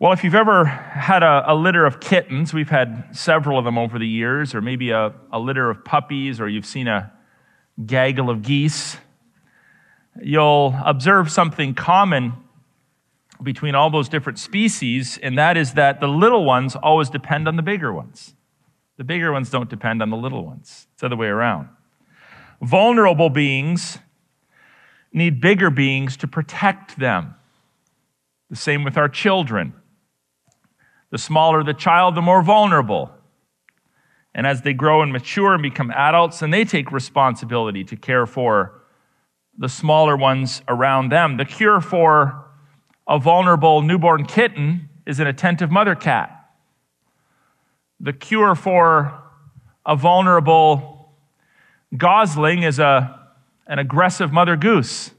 Well, if you've ever had a, a, litter of kittens, we've had several of them over the years, or maybe a, a litter of puppies, or you've seen a gaggle of geese, you'll observe something common between all those different species, and that is that the little ones always depend on the bigger ones. The bigger ones don't depend on the little ones. It's the other way around. Vulnerable beings need bigger beings to protect them. The same with our children. The smaller the child, the more vulnerable. And as they grow and mature and become adults, and they take responsibility to care for the smaller ones around them. The cure for a vulnerable newborn kitten is an attentive mother cat. The cure for a vulnerable gosling is a, an aggressive mother goose.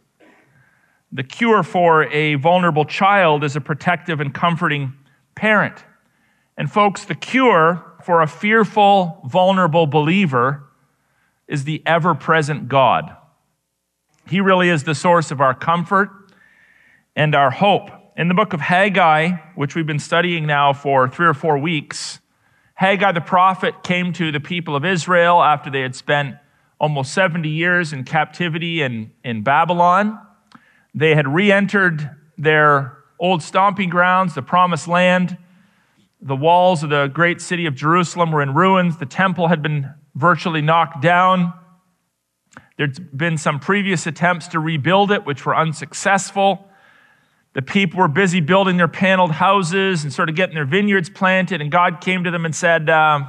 The cure for a vulnerable child is a protective and comforting parent. And, folks, the cure for a fearful, vulnerable believer is the ever present God. He really is the source of our comfort and our hope. In the book of Haggai, which we've been studying now for three or four weeks, Haggai the prophet came to the people of Israel after they had spent almost 70 years in captivity in, in Babylon. They had re entered their old stomping grounds, the promised land. The walls of the great city of Jerusalem were in ruins. The temple had been virtually knocked down. There'd been some previous attempts to rebuild it, which were unsuccessful. The people were busy building their paneled houses and sort of getting their vineyards planted, and God came to them and said, uh,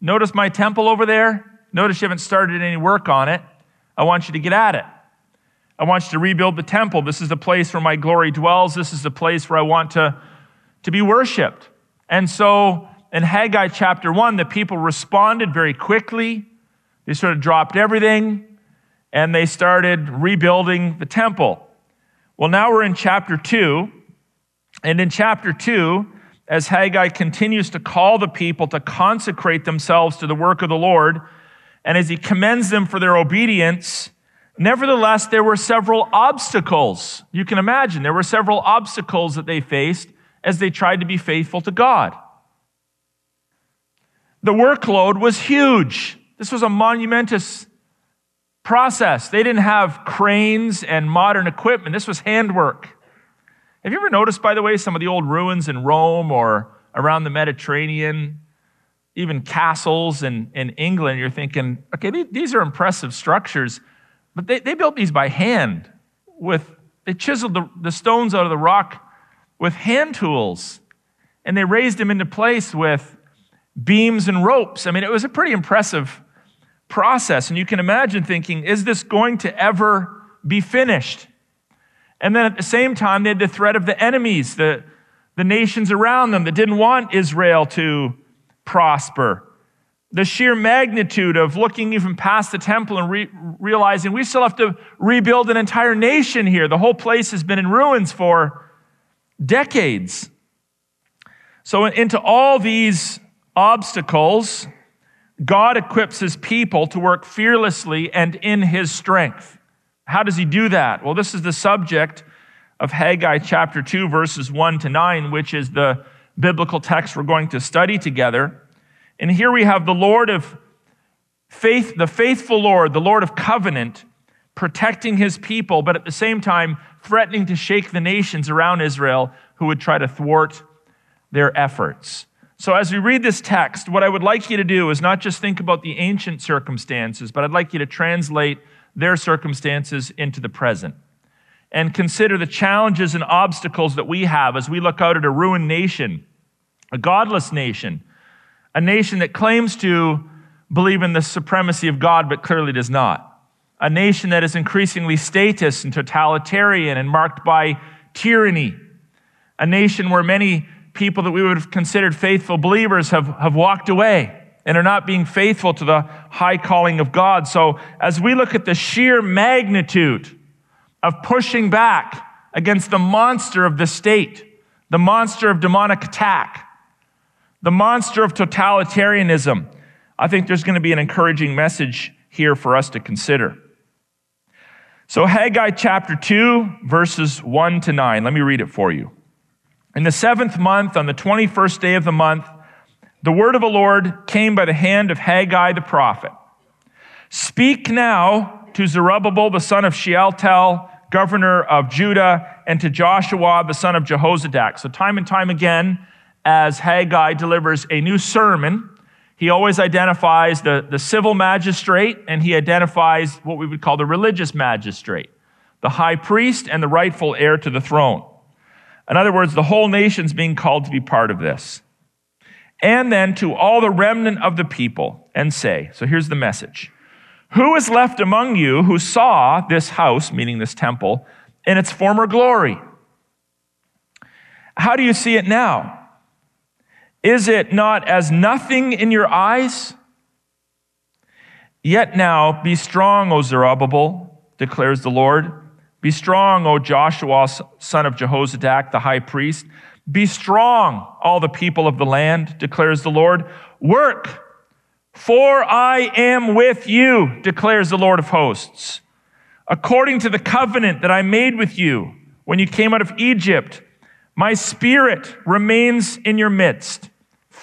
Notice my temple over there? Notice you haven't started any work on it. I want you to get at it. I want you to rebuild the temple. This is the place where my glory dwells. This is the place where I want to, to be worshiped. And so in Haggai chapter 1, the people responded very quickly. They sort of dropped everything and they started rebuilding the temple. Well, now we're in chapter 2. And in chapter 2, as Haggai continues to call the people to consecrate themselves to the work of the Lord, and as he commends them for their obedience, nevertheless, there were several obstacles. You can imagine there were several obstacles that they faced as they tried to be faithful to God. The workload was huge. This was a monumentous process. They didn't have cranes and modern equipment. This was handwork. Have you ever noticed, by the way, some of the old ruins in Rome or around the Mediterranean, even castles in, in England? You're thinking, okay, these are impressive structures, but they, they built these by hand with, they chiseled the, the stones out of the rock with hand tools, and they raised them into place with beams and ropes. I mean, it was a pretty impressive process. And you can imagine thinking, is this going to ever be finished? And then at the same time, they had the threat of the enemies, the, the nations around them that didn't want Israel to prosper. The sheer magnitude of looking even past the temple and re- realizing we still have to rebuild an entire nation here. The whole place has been in ruins for decades. So, into all these obstacles, God equips his people to work fearlessly and in his strength. How does he do that? Well, this is the subject of Haggai chapter 2, verses 1 to 9, which is the biblical text we're going to study together. And here we have the Lord of faith, the faithful Lord, the Lord of covenant, protecting his people, but at the same time threatening to shake the nations around Israel who would try to thwart their efforts. So, as we read this text, what I would like you to do is not just think about the ancient circumstances, but I'd like you to translate their circumstances into the present and consider the challenges and obstacles that we have as we look out at a ruined nation, a godless nation, a nation that claims to believe in the supremacy of God but clearly does not a nation that is increasingly statist and totalitarian and marked by tyranny, a nation where many people that we would have considered faithful believers have, have walked away and are not being faithful to the high calling of God. So, as we look at the sheer magnitude of pushing back against the monster of the state, the monster of demonic attack, the monster of totalitarianism, I think there's going to be an encouraging message here for us to consider. So, Haggai chapter 2, verses 1 to 9. Let me read it for you. In the seventh month, on the 21st day of the month, the word of the Lord came by the hand of Haggai the prophet. Speak now to Zerubbabel, the son of Shealtiel, governor of Judah, and to Joshua, the son of Jehozadak. So, time and time again, as Haggai delivers a new sermon, he always identifies the, the civil magistrate and he identifies what we would call the religious magistrate, the high priest and the rightful heir to the throne. In other words, the whole nation's being called to be part of this and then to all the remnant of the people and say, So here's the message Who is left among you who saw this house, meaning this temple, in its former glory? How do you see it now? Is it not as nothing in your eyes? Yet now be strong, O Zerubbabel, declares the Lord. Be strong, O Joshua, son of Jehozadak, the high priest. Be strong, all the people of the land, declares the Lord. Work, for I am with you, declares the Lord of hosts. According to the covenant that I made with you when you came out of Egypt, my spirit remains in your midst.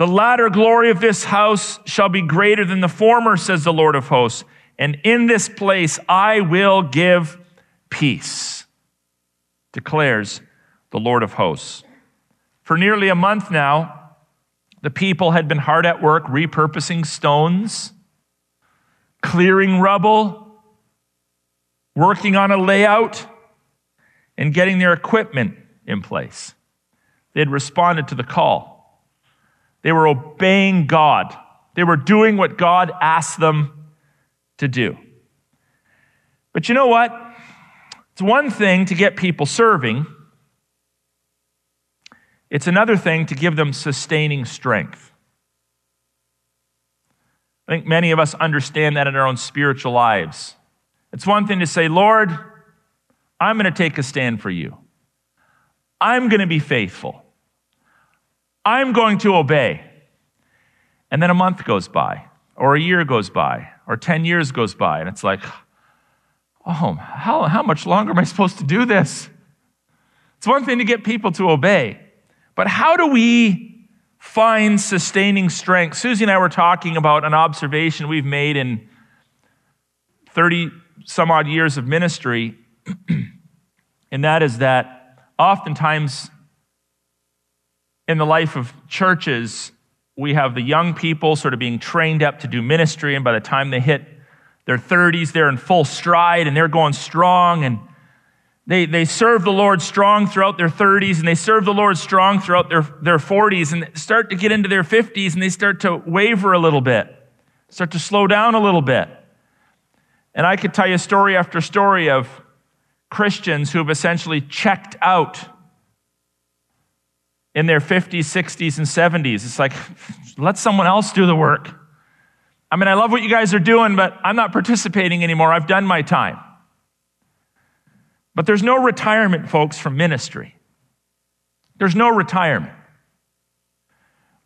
The latter glory of this house shall be greater than the former, says the Lord of hosts. And in this place I will give peace, declares the Lord of hosts. For nearly a month now, the people had been hard at work repurposing stones, clearing rubble, working on a layout, and getting their equipment in place. They had responded to the call. They were obeying God. They were doing what God asked them to do. But you know what? It's one thing to get people serving. It's another thing to give them sustaining strength. I think many of us understand that in our own spiritual lives. It's one thing to say, Lord, I'm going to take a stand for you. I'm going to be faithful. I'm going to obey. And then a month goes by, or a year goes by, or 10 years goes by, and it's like, oh, how, how much longer am I supposed to do this? It's one thing to get people to obey. But how do we find sustaining strength? Susie and I were talking about an observation we've made in 30 some odd years of ministry, and that is that oftentimes in the life of churches, we have the young people sort of being trained up to do ministry, and by the time they hit their 30s, they're in full stride and they're going strong and they, they serve the Lord strong throughout their 30s and they serve the Lord strong throughout their, their 40s and start to get into their 50s and they start to waver a little bit, start to slow down a little bit. And I could tell you story after story of Christians who have essentially checked out in their 50s, 60s, and 70s. It's like, let someone else do the work. I mean, I love what you guys are doing, but I'm not participating anymore. I've done my time. But there's no retirement, folks, from ministry. There's no retirement.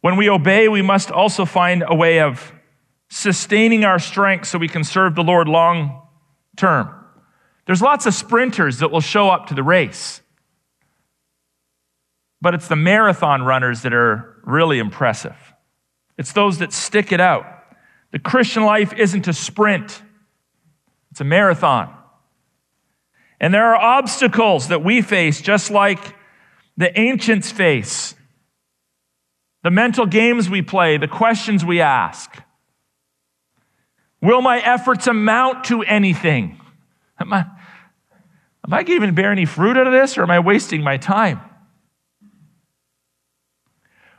When we obey, we must also find a way of sustaining our strength so we can serve the Lord long term. There's lots of sprinters that will show up to the race, but it's the marathon runners that are really impressive. It's those that stick it out. The Christian life isn't a sprint, it's a marathon. And there are obstacles that we face, just like the ancients face. The mental games we play, the questions we ask. Will my efforts amount to anything? Am I, am I even bear any fruit out of this, or am I wasting my time?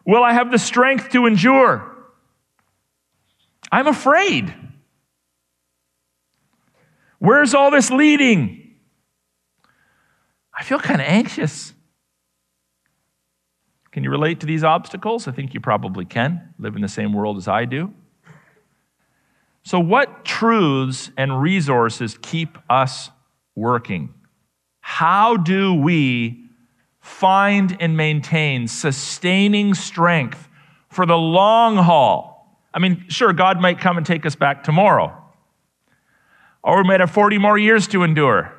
Will I have the strength to endure? I'm afraid. Where's all this leading? I feel kind of anxious. Can you relate to these obstacles? I think you probably can. Live in the same world as I do. So, what truths and resources keep us working? How do we find and maintain sustaining strength for the long haul? I mean, sure, God might come and take us back tomorrow, or we might have 40 more years to endure.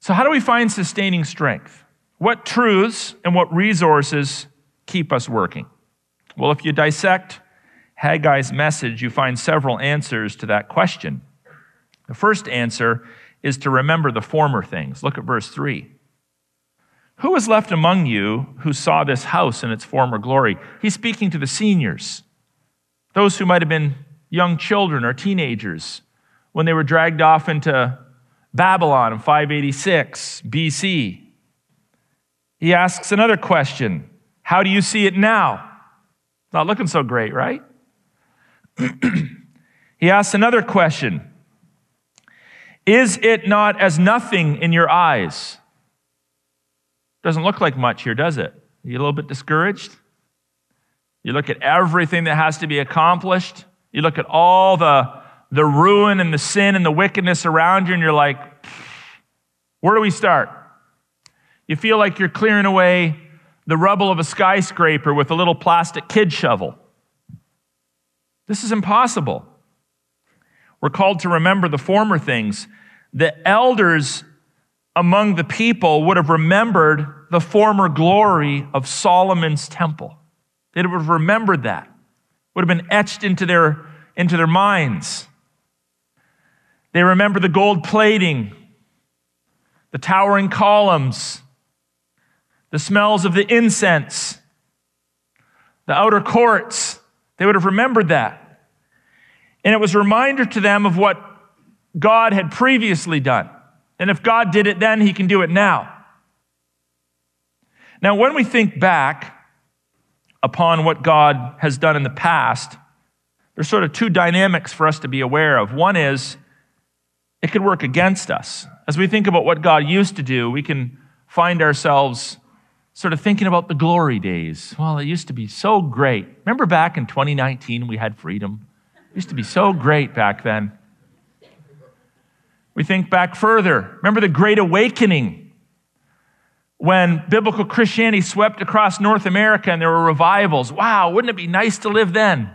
So, how do we find sustaining strength? What truths and what resources keep us working? Well, if you dissect Haggai's message, you find several answers to that question. The first answer is to remember the former things. Look at verse 3. Who was left among you who saw this house in its former glory? He's speaking to the seniors, those who might have been young children or teenagers when they were dragged off into Babylon in 586 BC. He asks another question How do you see it now? Not looking so great, right? he asks another question Is it not as nothing in your eyes? Doesn't look like much here, does it? Are you a little bit discouraged? You look at everything that has to be accomplished. You look at all the, the ruin and the sin and the wickedness around you, and you're like, where do we start? You feel like you're clearing away the rubble of a skyscraper with a little plastic kid shovel. This is impossible. We're called to remember the former things. The elders among the people would have remembered the former glory of Solomon's temple. They would have remembered that, would have been etched into their, into their minds. They remember the gold plating, the towering columns, the smells of the incense, the outer courts. They would have remembered that. And it was a reminder to them of what God had previously done. And if God did it then, he can do it now. Now, when we think back upon what God has done in the past, there's sort of two dynamics for us to be aware of. One is it could work against us. As we think about what God used to do, we can find ourselves sort of thinking about the glory days. Well, it used to be so great. Remember back in 2019 we had freedom? Used to be so great back then. We think back further. Remember the Great Awakening when biblical Christianity swept across North America and there were revivals. Wow, wouldn't it be nice to live then?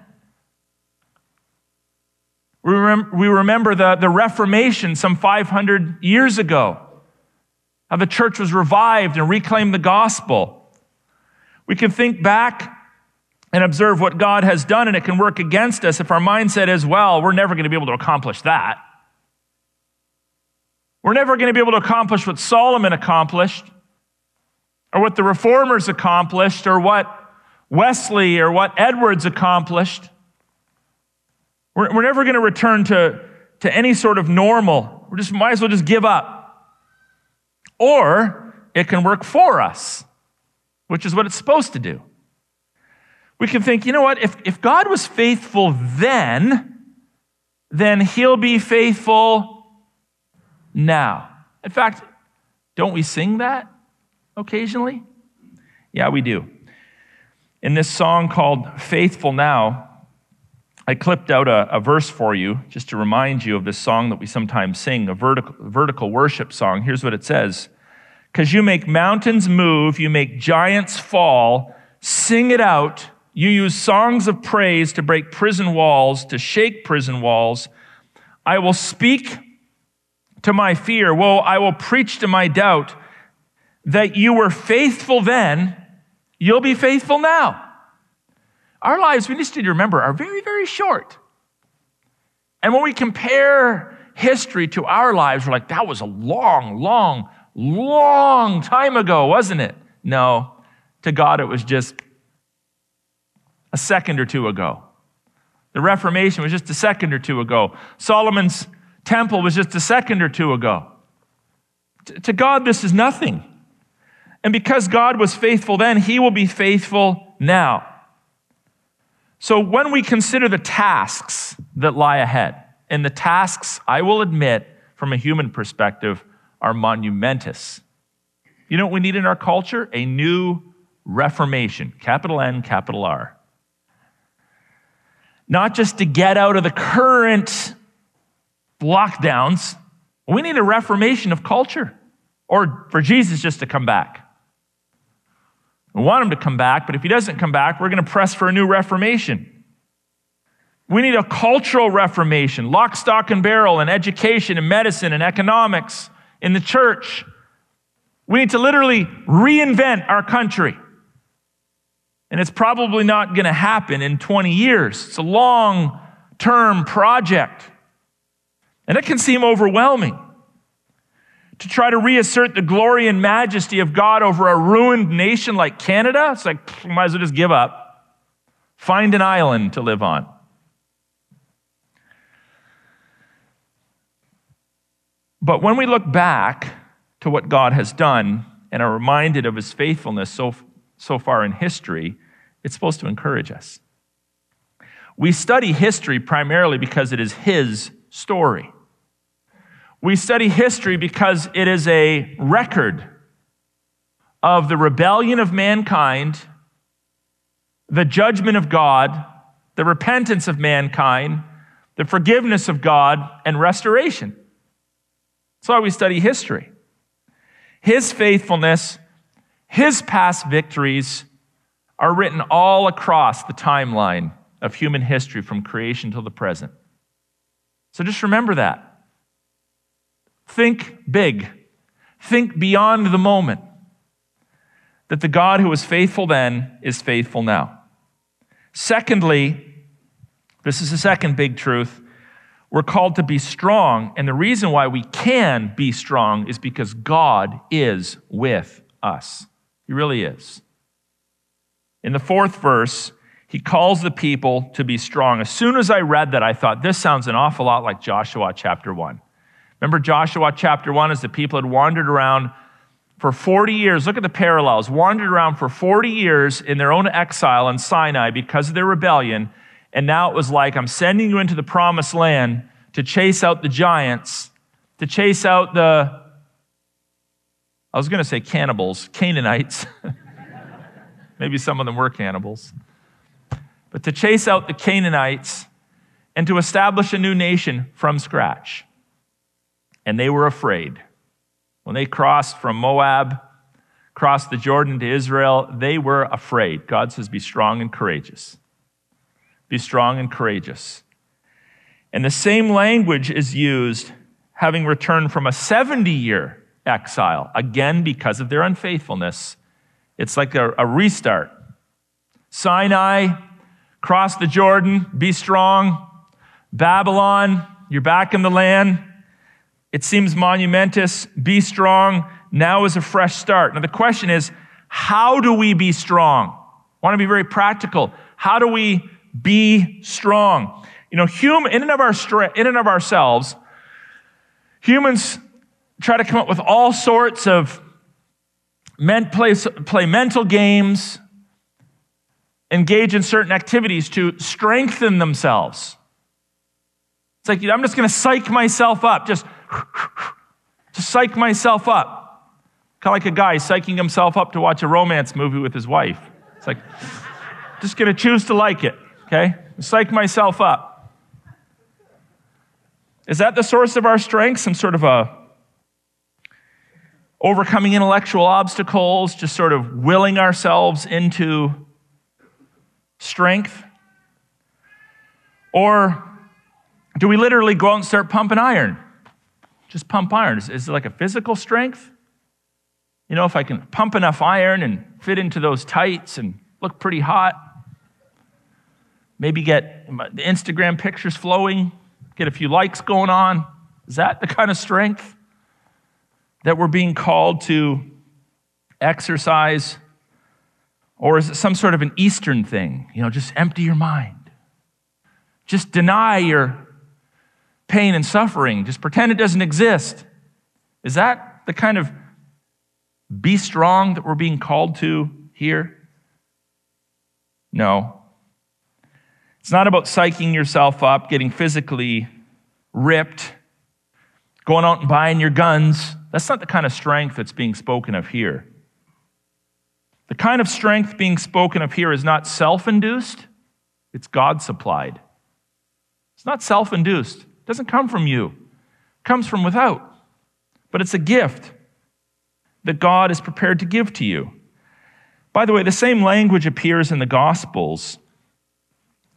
We remember, we remember the, the Reformation some 500 years ago, how the church was revived and reclaimed the gospel. We can think back and observe what God has done, and it can work against us if our mindset is, well, we're never going to be able to accomplish that. We're never going to be able to accomplish what Solomon accomplished, or what the reformers accomplished, or what Wesley or what Edwards accomplished. We're, we're never going to return to, to any sort of normal. We just might as well just give up. Or it can work for us, which is what it's supposed to do. We can think, you know what, if, if God was faithful then, then he'll be faithful now. In fact, don't we sing that occasionally? Yeah, we do. In this song called Faithful Now, I clipped out a, a, verse for you just to remind you of this song that we sometimes sing, a vertical, vertical worship song. Here's what it says Because you make mountains move, you make giants fall, sing it out. You use songs of praise to break prison walls, to shake prison walls. I will speak to my fear. Woe, I will preach to my doubt that you were faithful then, you'll be faithful now. Our lives, we just need to remember, are very, very short. And when we compare history to our lives, we're like, that was a long, long, long time ago, wasn't it? No, to God, it was just a second or two ago. The Reformation was just a second or two ago. Solomon's temple was just a second or two ago. To God, this is nothing. And because God was faithful then, he will be faithful now. So when we consider the tasks that lie ahead, and the tasks, I will admit, from a human perspective, are monumentous. You know what we need in our culture? A new reformation. Capital N, capital R. Not just to get out of the current lockdowns. We need a reformation of culture or for Jesus just to come back. We want him to come back, but if he doesn't come back, we're going to press for a new reformation. We need a cultural reformation, lock, stock, and barrel in education and medicine and economics in the church. We need to literally reinvent our country. And it's probably not going to happen in 20 years. It's a long term project. And it can seem overwhelming to try to reassert the glory and majesty of God over a ruined nation like Canada. It's like, might as well just give up, find an island to live on. But when we look back to what God has done and are reminded of his faithfulness so, so far in history, it's supposed to encourage us. We study history primarily because it is his story. We study history because it is a record of the rebellion of mankind, the judgment of God, the repentance of mankind, the forgiveness of God, and restoration. That's why we study history. His faithfulness, his past victories are written all across the timeline of human history from creation till the present. So just remember that. Think big. Think beyond the moment. That the God who was faithful then is faithful now. Secondly, this is the second big truth we're called to be strong, and the reason why we can be strong is because God is with us. He really is. In the fourth verse, he calls the people to be strong. As soon as I read that, I thought, this sounds an awful lot like Joshua chapter 1. Remember Joshua chapter 1 as the people had wandered around for 40 years. Look at the parallels. Wandered around for 40 years in their own exile in Sinai because of their rebellion. And now it was like, I'm sending you into the promised land to chase out the giants, to chase out the, I was going to say cannibals, Canaanites. Maybe some of them were cannibals. But to chase out the Canaanites and to establish a new nation from scratch. And they were afraid. When they crossed from Moab, crossed the Jordan to Israel, they were afraid. God says, Be strong and courageous. Be strong and courageous. And the same language is used having returned from a 70 year exile, again because of their unfaithfulness. It's like a, a, restart. Sinai, cross the Jordan, be strong. Babylon, you're back in the land. It seems monumentous, be strong. Now is a fresh start. Now, the question is how do we be strong? I want to be very practical. How do we be strong. You know, human, in and of our in and of ourselves, humans try to come up with all sorts of men play, play mental games, engage in certain activities to strengthen themselves. It's like, I'm just going to psych myself up, just to psych myself up. Kind of like a guy psyching himself up to watch a romance movie with his wife. It's like, just going to choose to like it okay? Psych myself up. Is that the source of our strength? Some sort of a overcoming intellectual obstacles, just sort of willing ourselves into strength? Or do we literally go out and start pumping iron? Just pump iron. Is, is it like a physical strength? You know, if I can pump enough iron and fit into those tights and look pretty hot, Maybe get the Instagram pictures flowing, get a few likes going on. Is that the kind of strength that we're being called to exercise? Or is it some sort of an Eastern thing? You know, just empty your mind. Just deny your pain and suffering. Just pretend it doesn't exist. Is that the kind of be strong that we're being called to here? No. It's not about psyching yourself up, getting physically ripped, going out and buying your guns. That's not the kind of strength that's being spoken of here. The kind of strength being spoken of here is not self induced, it's God supplied. It's not self induced, it doesn't come from you, it comes from without. But it's a gift that God is prepared to give to you. By the way, the same language appears in the Gospels.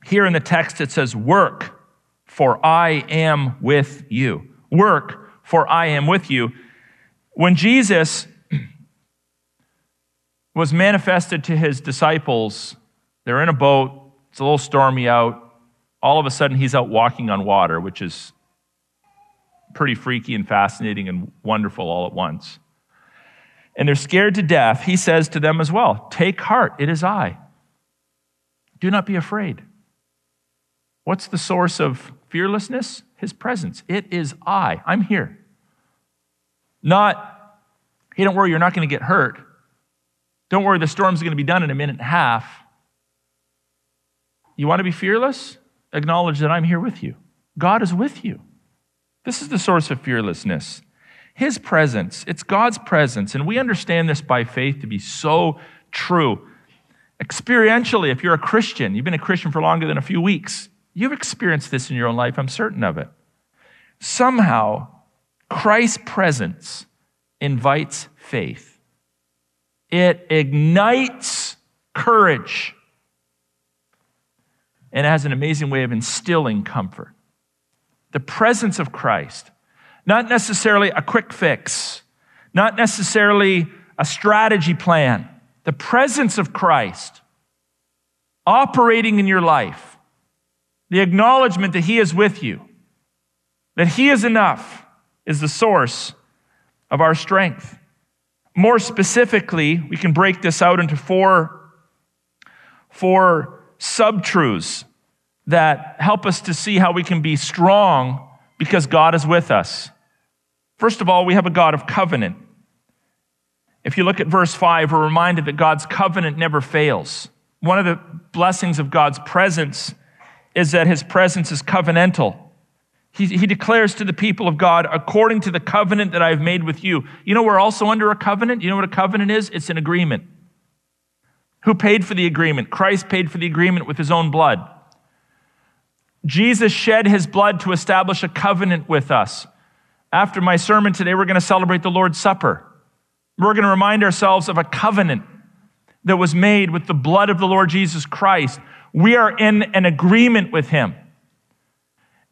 Here in the text, it says, Work, for I am with you. Work, for I am with you. When Jesus was manifested to his disciples, they're in a boat, it's a little stormy out. All of a sudden, he's out walking on water, which is pretty freaky and fascinating and wonderful all at once and they're scared to death, he says to them as well, Take heart, it is I. Do not be afraid. What's the source of fearlessness? His presence. It is I. I'm here. Not, hey, don't worry, you're not going to get hurt. Don't worry, the storm's going to be done in a minute and a half. You want to be fearless? Acknowledge that I'm here with you. God is with you. This is the source of fearlessness. His presence. It's God's presence. And we understand this by faith to be so true. Experientially, if you're a Christian, you've been a Christian for longer than a few weeks, you've experienced this in your own life, I'm certain of it. Somehow, Christ's presence invites faith, it ignites courage, and it has an amazing way of instilling comfort. The presence of Christ not necessarily a quick fix, not necessarily a strategy plan. The presence of Christ operating in your life, the acknowledgement that He is with you, that He is enough, is the source of our strength. More specifically, we can break this out into four, four sub-truths that help us to see how we can be strong because God is with us. First of all, we have a God of covenant. If you look at verse 5, we're reminded that God's covenant never fails. One of the blessings of God's presence is that his presence is covenantal. He, he, declares to the people of God, according to the covenant that I've made with you. You know, we're also under a covenant. You know what a covenant is? It's an agreement. Who paid for the agreement? Christ paid for the agreement with his own blood. Jesus shed his blood to establish a covenant with us. After my sermon today, we're going to celebrate the Lord's Supper. We're going to remind ourselves of a covenant that was made with the blood of the Lord Jesus Christ. We are in an agreement with him.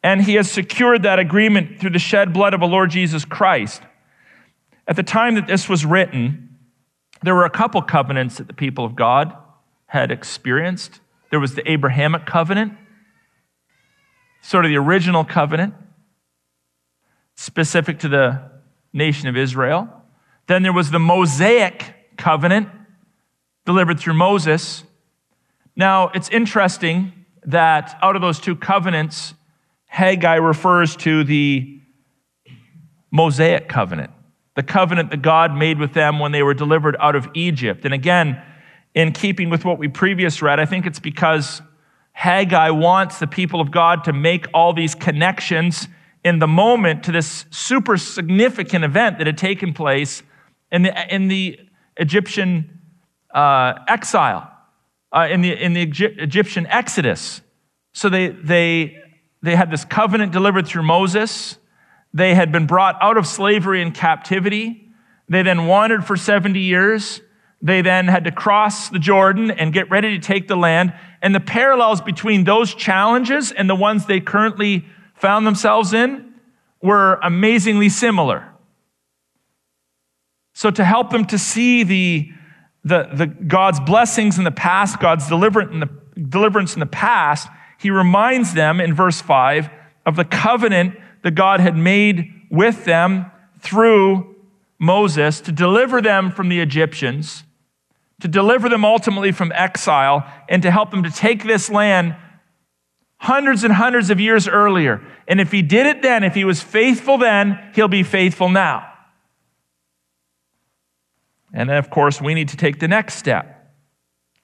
And he has secured that agreement through the shed blood of the Lord Jesus Christ. At the time that this was written, there were a couple covenants that the people of God had experienced. There was the Abrahamic covenant, sort of the original covenant specific to the nation of Israel. Then there was the Mosaic covenant delivered through Moses. Now, it's interesting that out of those two covenants, Haggai refers to the Mosaic covenant, the covenant that God made with them when they were delivered out of Egypt. And again, in keeping with what we previous read, I think it's because Haggai wants the people of God to make all these connections in the moment to this super significant event that had taken place in the, in the Egyptian uh, exile, uh, in the, in the Egyptian exodus. So they, they, they had this covenant delivered through Moses. They had been brought out of slavery and captivity. They then wandered for 70 years. They then had to cross the Jordan and get ready to take the land. And the parallels between those challenges and the ones they currently found themselves in were amazingly similar. So, to help them to see the, the, the God's blessings in the past, God's deliverance in, the, deliverance in the past, he reminds them in verse 5 of the covenant that God had made with them through Moses to deliver them from the Egyptians, to deliver them ultimately from exile, and to help them to take this land hundreds and hundreds of years earlier. And if he did it then, if he was faithful then, he'll be faithful now. And then, of course, we need to take the next step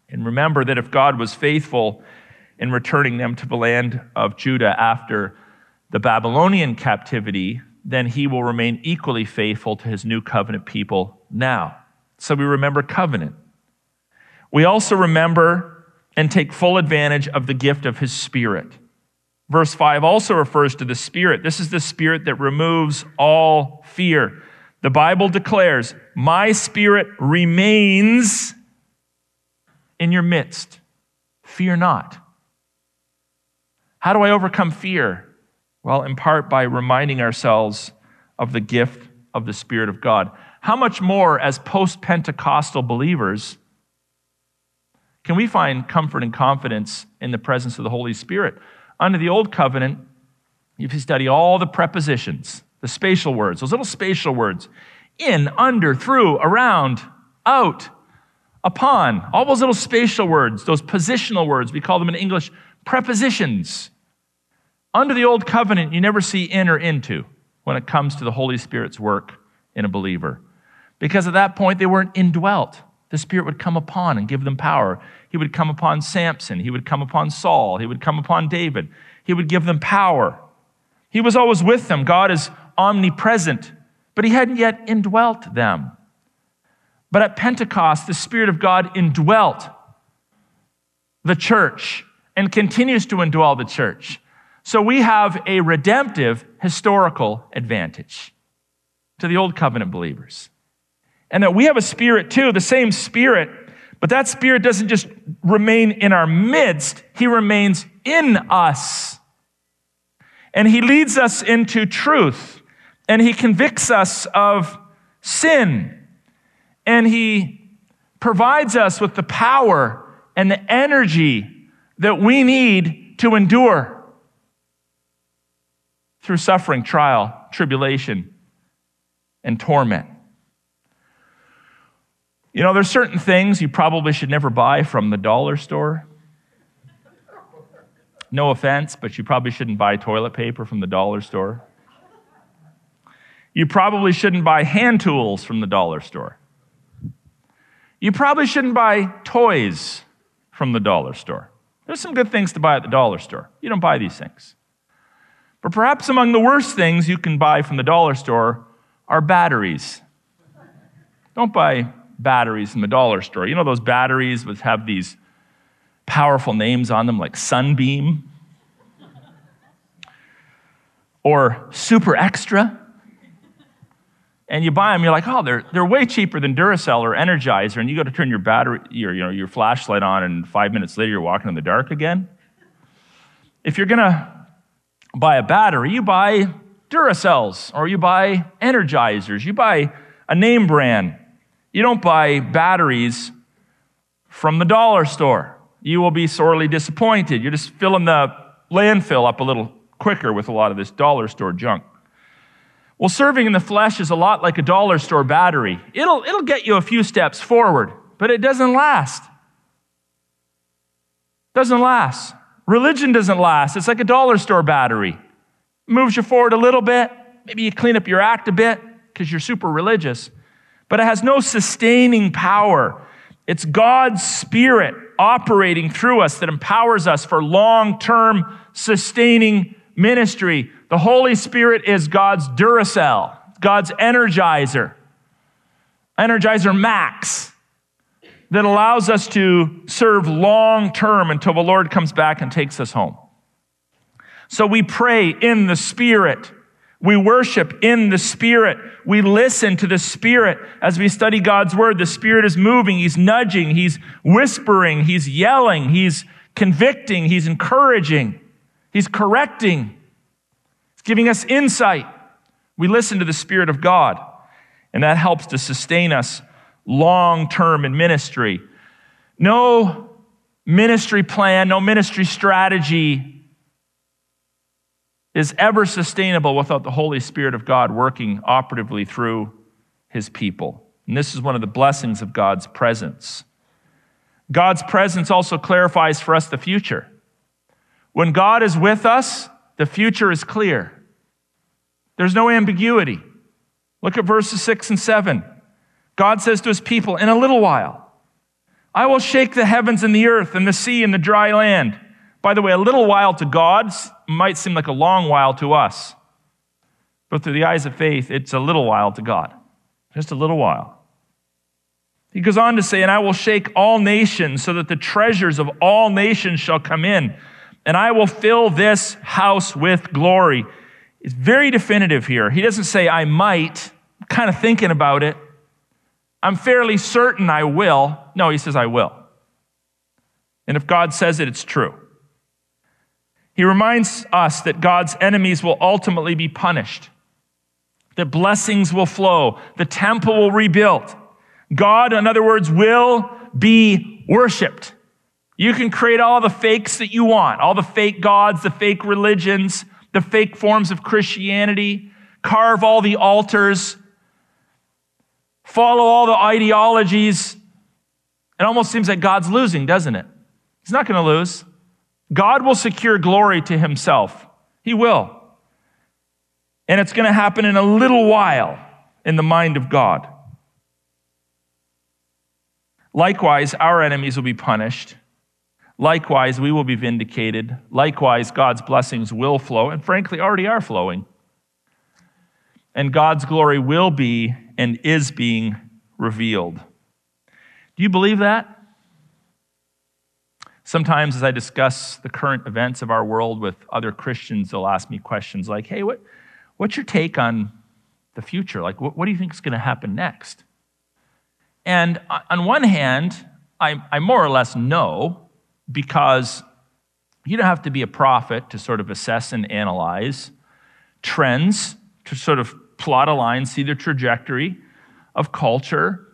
and remember that if God was faithful in returning them to the land of Judah after the Babylonian captivity, then he will remain equally faithful to his new covenant people now. So we remember covenant. We also remember and take full advantage of the gift of his spirit. Verse 5 also refers to the spirit. This is the spirit that removes all fear. The Bible declares, My spirit remains in your midst. Fear not. How do I overcome fear? Well, in part by reminding ourselves of the gift of the Spirit of God. How much more, as post Pentecostal believers, can we find comfort and confidence in the presence of the Holy Spirit? Under the Old Covenant, if you study all the prepositions, the spatial words, those little spatial words, in, under, through, around, out, upon, all those little spatial words, those positional words, we call them in English prepositions. Under the old covenant, you never see in or into when it comes to the Holy Spirit's work in a believer. Because at that point, they weren't indwelt. The Spirit would come upon and give them power. He would come upon Samson. He would come upon Saul. He would come upon David. He would give them power. He was always with them. God is omnipresent, but He hadn't yet indwelt them. But at Pentecost, the Spirit of God indwelt the church and continues to indwell the church. So we have a redemptive historical advantage to the old covenant believers. And that we have a spirit too, the same spirit, but that spirit doesn't just remain in our midst, he remains in us. And he leads us into truth, and he convicts us of sin, and he provides us with the power and the energy that we need to endure through suffering, trial, tribulation, and torment. You know, there's certain things you probably should never buy from the dollar store. No offense, but you probably shouldn't buy toilet paper from the dollar store. You probably shouldn't buy hand tools from the dollar store. You probably shouldn't buy toys from the dollar store. There's some good things to buy at the dollar store. You don't buy these things. But perhaps among the worst things you can buy from the dollar store are batteries. Don't buy batteries from the dollar store. You know those batteries that have these powerful names on them like Sunbeam or Super Extra? And you buy them, you're like, oh, they're, they're way cheaper than Duracell or Energizer, and you go to turn your battery, your, you know, your flashlight on, and five minutes later you're walking in the dark again. If you're gonna buy a battery, you buy Duracells or you buy Energizers, you buy a name brand. You don't buy batteries from the dollar store. You will be sorely disappointed. You're just filling the landfill up a little quicker with a lot of this dollar store junk. Well, serving in the flesh is a lot like a dollar store battery. It'll, it'll get you a few steps forward, but it doesn't last. Doesn't last. Religion doesn't last. It's like a dollar store battery. moves you forward a little bit. Maybe you clean up your act a bit because you're super religious, but it has no sustaining power. It's God's Spirit operating through us that empowers us for long term sustaining ministry. The Holy Spirit is God's Duracell, God's energizer, Energizer Max that allows us to serve long term until the Lord comes back and takes us home. So we pray in the Spirit. We worship in the Spirit. We listen to the Spirit as we study God's Word. The Spirit is moving. He's nudging. He's whispering. He's yelling. He's convicting. He's encouraging. He's correcting. He's giving us insight. We listen to the Spirit of God, and that helps to sustain us long term in ministry. No ministry plan, no ministry strategy is ever sustainable without the Holy Spirit of God working operatively through his people. And this is one of the blessings of God's presence. God's presence also clarifies for us the future. When God is with us, the future is clear. There's no ambiguity. Look at verses 6 and 7. God says to his people, In a little while, I will shake the heavens and the earth and the sea and the dry land. By the way, a little while to God might seem like a long while to us. But through the eyes of faith, it's a little while to God. Just a little while. He goes on to say, And I will shake all nations so that the treasures of all nations shall come in, and I will fill this house with glory. It's very definitive here. He doesn't say, I might, I'm kind of thinking about it. I'm fairly certain I will. No, he says, I will. And if God says it, it's true. He reminds us that God's enemies will ultimately be punished, that blessings will flow, the temple will rebuild. God, in other words, will be worshiped. You can create all the fakes that you want, all the fake gods, the fake religions, the fake forms of Christianity, carve all the altars, follow all the ideologies. It almost seems like God's losing, doesn't it? He's not going to lose. God will secure glory to himself. He will. And it's going to happen in a little while in the mind of God. Likewise, our enemies will be punished. Likewise, we will be vindicated. Likewise, God's blessings will flow, and frankly, already are flowing. And God's glory will be and is being revealed. Do you believe that? Sometimes, as I discuss the current events of our world with other Christians, they'll ask me questions like, hey, what, what's your take on the future? Like, what, what do you think is going to happen next? And on one hand, I, I more or less know because you don't have to be a prophet to sort of assess and analyze trends, to sort of plot a line, see the trajectory of culture,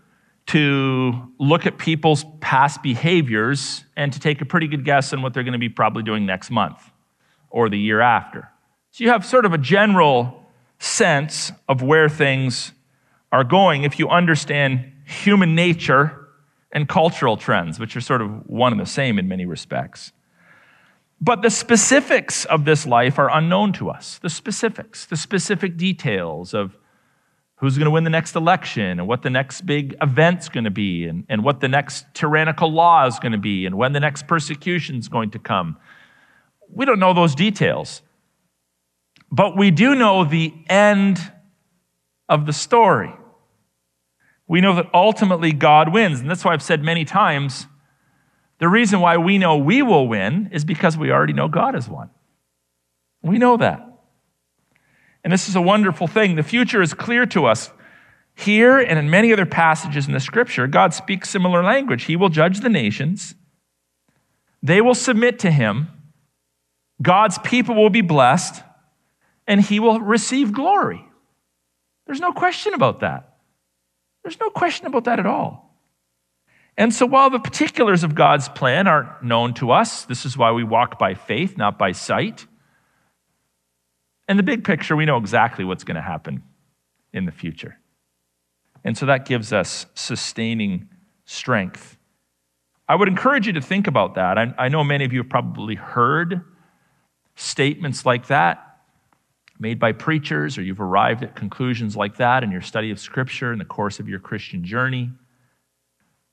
to look at people's past behaviors, and to take a pretty good guess on what they're going to be probably doing next month or the year after. So you have sort of a general sense of where things are going if you understand human nature and cultural trends, which are sort of one and the same in many respects. But the specifics of this life are unknown to us. The specifics, the specific details of who's going to win the next election and what the next big event's going to be and, and what the next tyrannical law is going to be and when the next persecution is going to come. We don't know those details. But we do know the end of the story we know that ultimately God wins. And that's why I've said many times the reason why we know we will win is because we already know God has won. We know that. And this is a wonderful thing. The future is clear to us. Here and in many other passages in the scripture, God speaks similar language. He will judge the nations, they will submit to him, God's people will be blessed, and he will receive glory. There's no question about that. There's no question about that at all. And so, while the particulars of God's plan aren't known to us, this is why we walk by faith, not by sight. In the big picture, we know exactly what's going to happen in the future. And so that gives us sustaining strength. I would encourage you to think about that. I, I know many of you have probably heard statements like that made by preachers, or you've arrived at conclusions like that in your study of Scripture in the course of your Christian journey.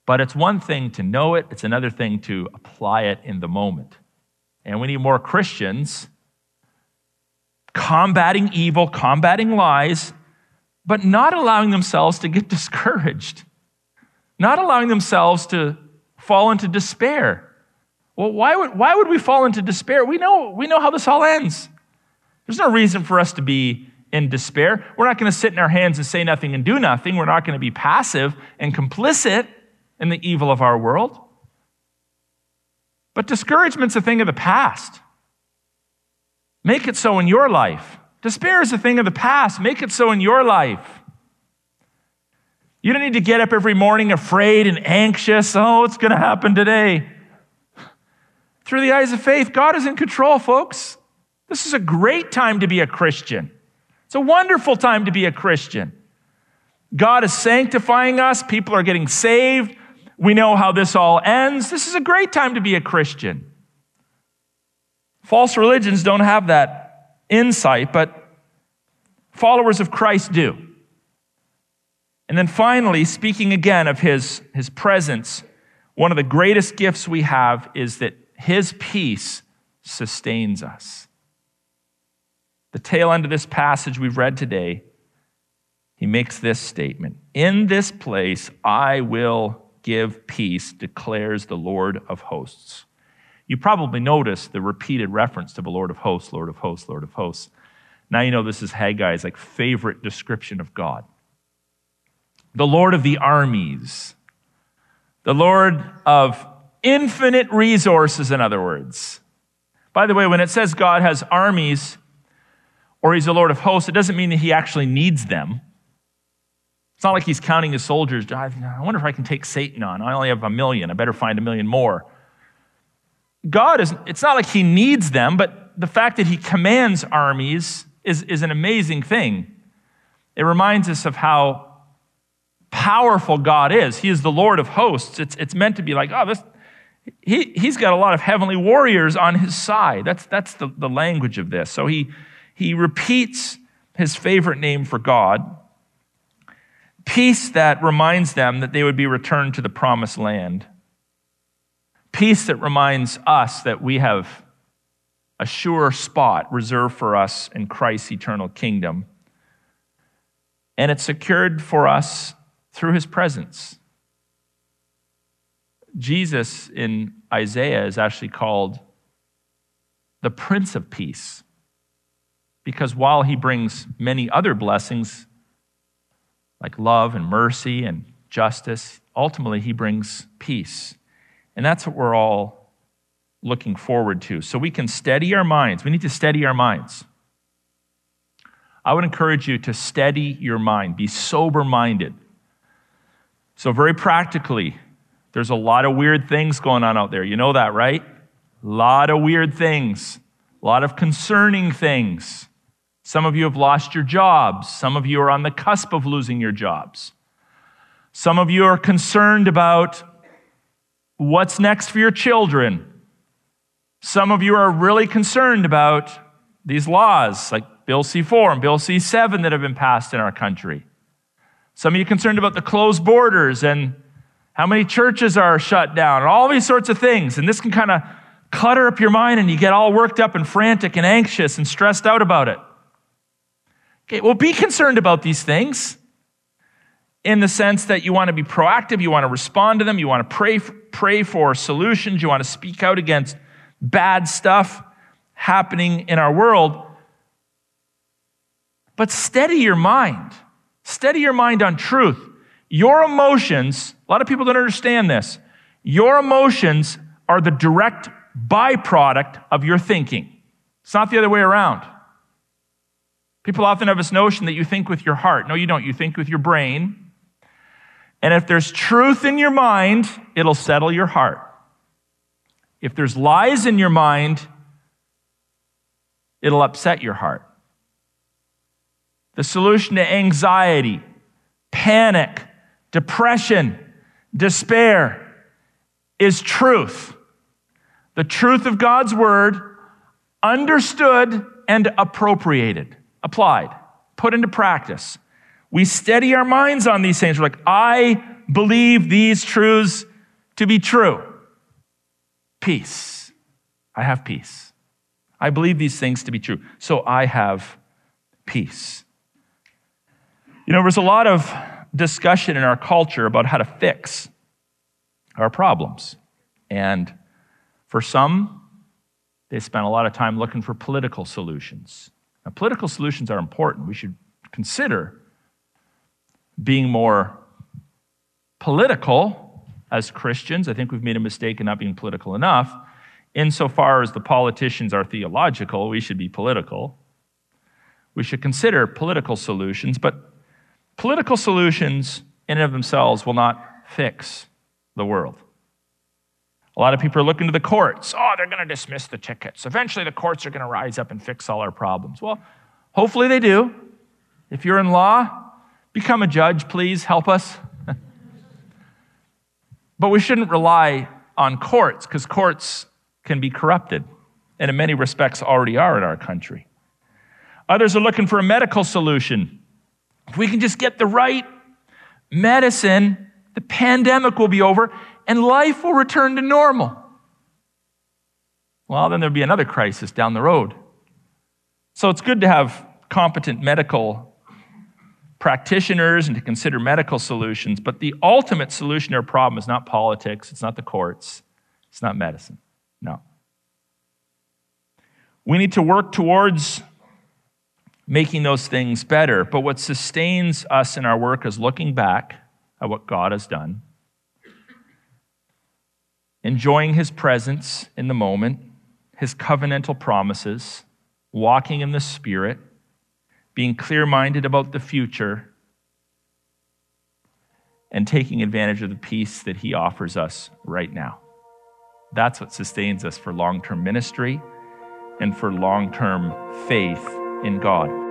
But it's one thing to know it, it's another thing to apply it in the moment. And we need more Christians combating evil, combating lies, but not allowing themselves to get discouraged, not allowing themselves to fall into despair. Well, why would, why would we fall into despair? We know, we know how this all ends. There's no reason for us to be in despair. We're not going to sit in our hands and say nothing and do nothing. We're not going to be passive and complicit in the evil of our world. But discouragement's a thing of the past. Make it so in your life. Despair is a thing of the past. Make it so in your life. You don't need to get up every morning afraid and anxious. Oh, it's going to happen today. Through the eyes of faith, God is in control, folks. This is a great time to be a Christian. It's a wonderful time to be a Christian. God is sanctifying us, people are getting saved. We know how this all ends. This is a great time to be a Christian. False religions don't have that insight, but followers of Christ do. And then finally, speaking again of his, his presence, one of the greatest gifts we have is that his peace sustains us the tail end of this passage we've read today, he makes this statement In this place I will give peace, declares the Lord of hosts. You probably noticed the repeated reference to the Lord of hosts, Lord of hosts, Lord of hosts. Now you know this is Haggai's like favorite description of God. The Lord of the armies. The Lord of infinite resources, in other words. By the way, when it says God has armies or he's the Lord of hosts, it doesn't mean that he actually needs them. It's not like he's counting his soldiers. I wonder if I can take Satan on. I only have a million. I better find a million more. God is, it's not like he needs them, but the fact that he commands armies is, is an amazing thing. It reminds us of how powerful God is. He is the Lord of hosts. It's, it's meant to be like, oh, this, he, he's got a lot of heavenly warriors on his side. That's, that's the, the language of this. So he, he repeats his favorite name for God Peace that reminds them that they would be returned to the promised land. Peace that reminds us that we have a sure spot reserved for us in Christ's eternal kingdom. And it's secured for us through his presence. Jesus in Isaiah is actually called the Prince of Peace because while he brings many other blessings, like love and mercy and justice, ultimately he brings peace. And that's what we're all looking forward to. So we can steady our minds. We need to steady our minds. I would encourage you to steady your mind, be sober minded. So, very practically, there's a lot of weird things going on out there. You know that, right? A lot of weird things, a lot of concerning things. Some of you have lost your jobs. Some of you are on the cusp of losing your jobs. Some of you are concerned about what's next for your children. Some of you are really concerned about these laws like Bill C 4 and Bill C 7 that have been passed in our country. Some of you are concerned about the closed borders and how many churches are shut down and all these sorts of things. And this can kind of clutter up your mind and you get all worked up and frantic and anxious and stressed out about it. Okay, well, be concerned about these things in the sense that you want to be proactive, you want to respond to them, you want to pray, pray for solutions, you want to speak out against bad stuff happening in our world. But steady your mind. Steady your mind on truth. Your emotions, a lot of people don't understand this. Your emotions are the direct byproduct of your thinking. It's not the other way around. People often have this notion that you think with your heart. No, you don't. You think with your brain. And if there's truth in your mind, it'll settle your heart. If there's lies in your mind, it'll upset your heart. The solution to anxiety, panic, depression, despair is truth. The truth of God's word, understood and appropriated applied, put into practice. We steady our minds on these things. We're like, I believe these truths to be true. Peace. I have peace. I believe these things to be true. So I have peace. You know, there's a lot of discussion in our culture about how to fix our problems. And for some, they spend a lot of time looking for political solutions. Now, political solutions are important. We should consider being more political as Christians. I think we've made a mistake in not being political enough. Insofar as the politicians are theological, we should be political. We should consider political solutions, but political solutions in and of themselves will not fix the world. A lot of people are looking to the courts. Oh, they're going to dismiss the tickets. Eventually, the courts are going to rise up and fix all our problems. Well, hopefully they do. If you're in law, become a judge, please help us. but we shouldn't rely on courts because courts can be corrupted, and in many respects already are in our country. Others are looking for a medical solution. If we can just get the right medicine, the pandemic will be over and life will return to normal. Well, then there'll be another crisis down the road. So it's good to have competent medical practitioners and to consider medical solutions, but the ultimate solution to our problem is not politics, it's not the courts, it's not medicine. No. We need to work towards making those things better, but what sustains us in our work is looking back at what God has done, enjoying His presence in the moment, His covenantal promises, walking in the Spirit being clear minded about the future, and taking advantage of the peace that He offers us right now. That's what sustains us for long term ministry and for long term faith in God.